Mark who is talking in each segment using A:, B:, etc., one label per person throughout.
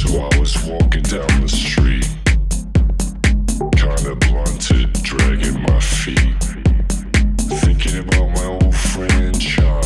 A: So I was walking down the street, kinda blunted, dragging my feet, thinking about my old friend John.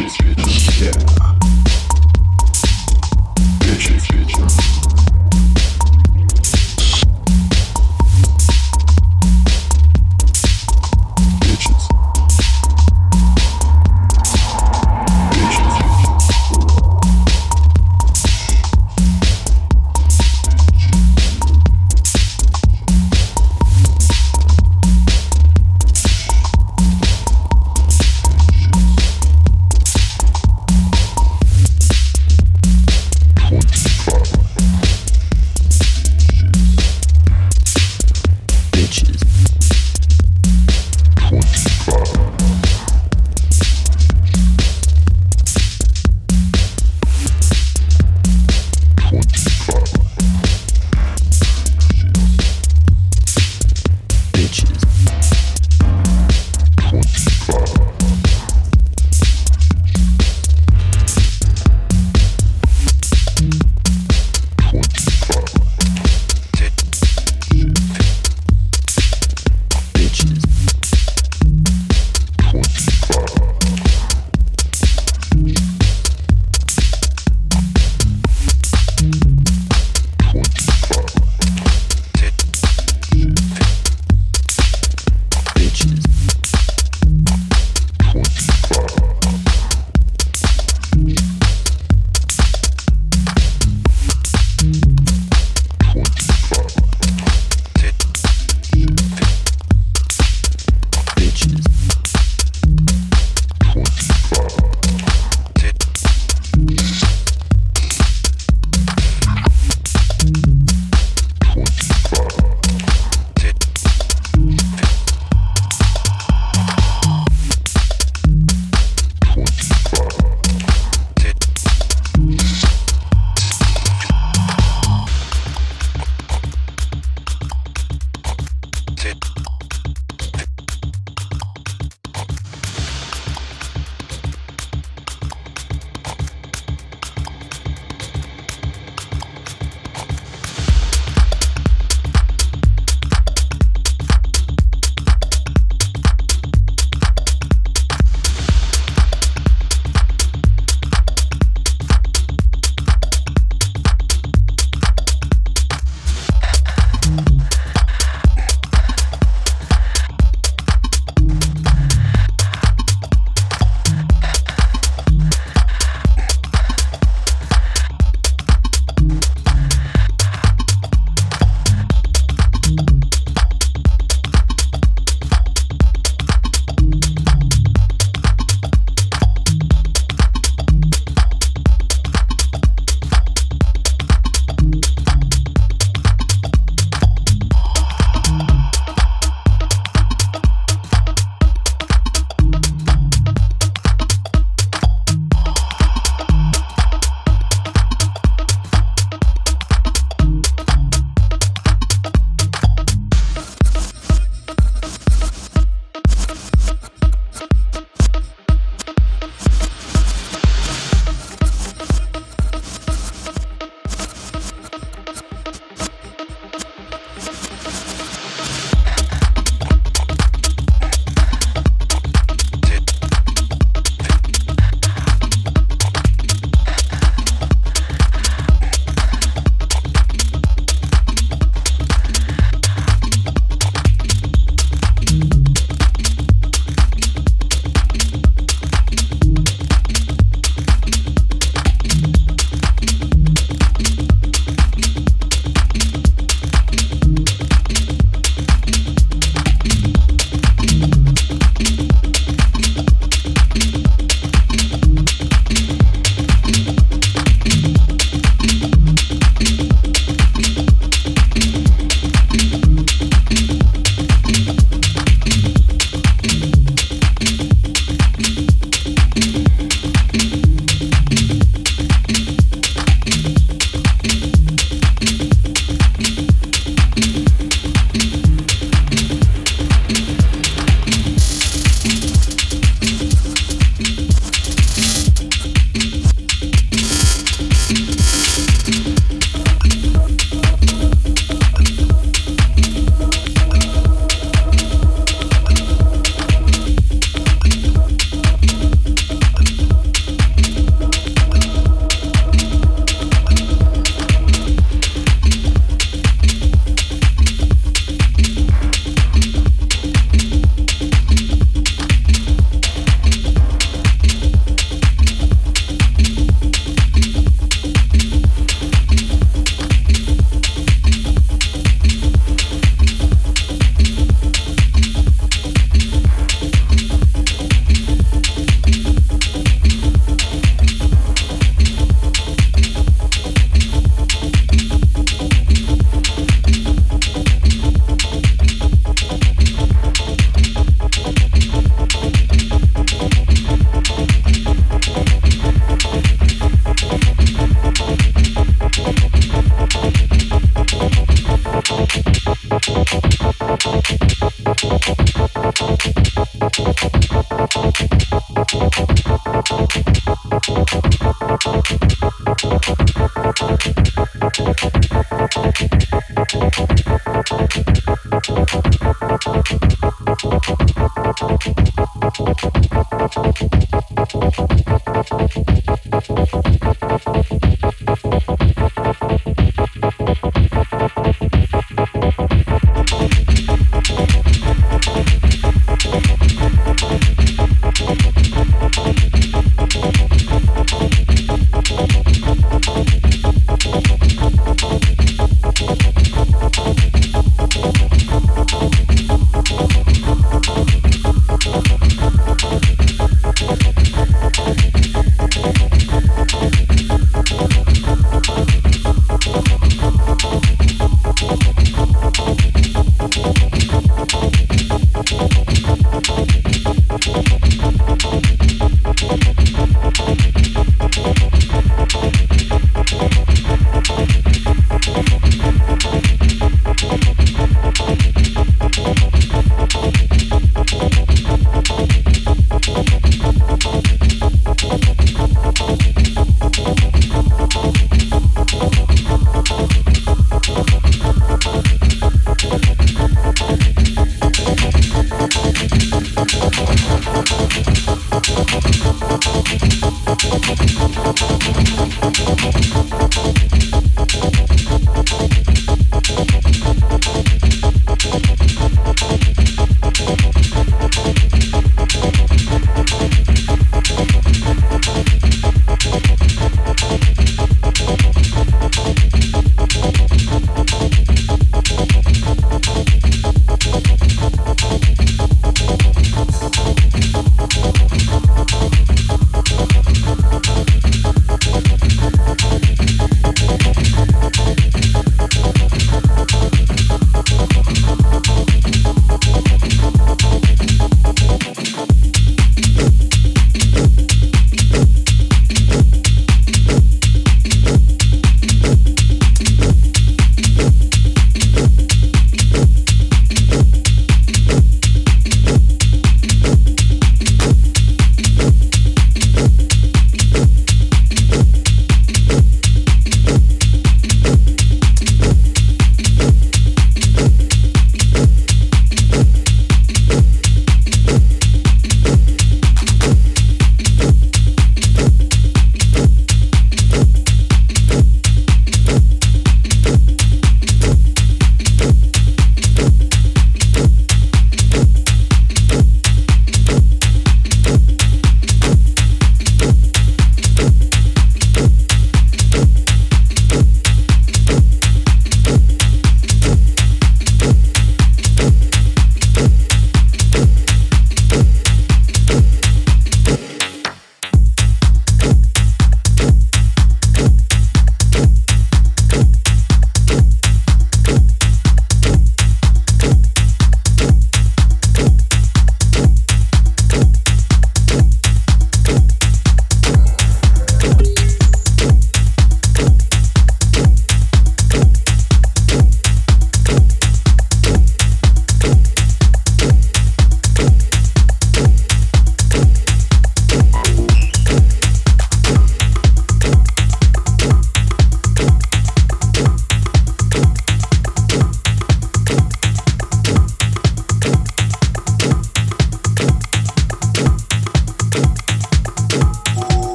B: issues.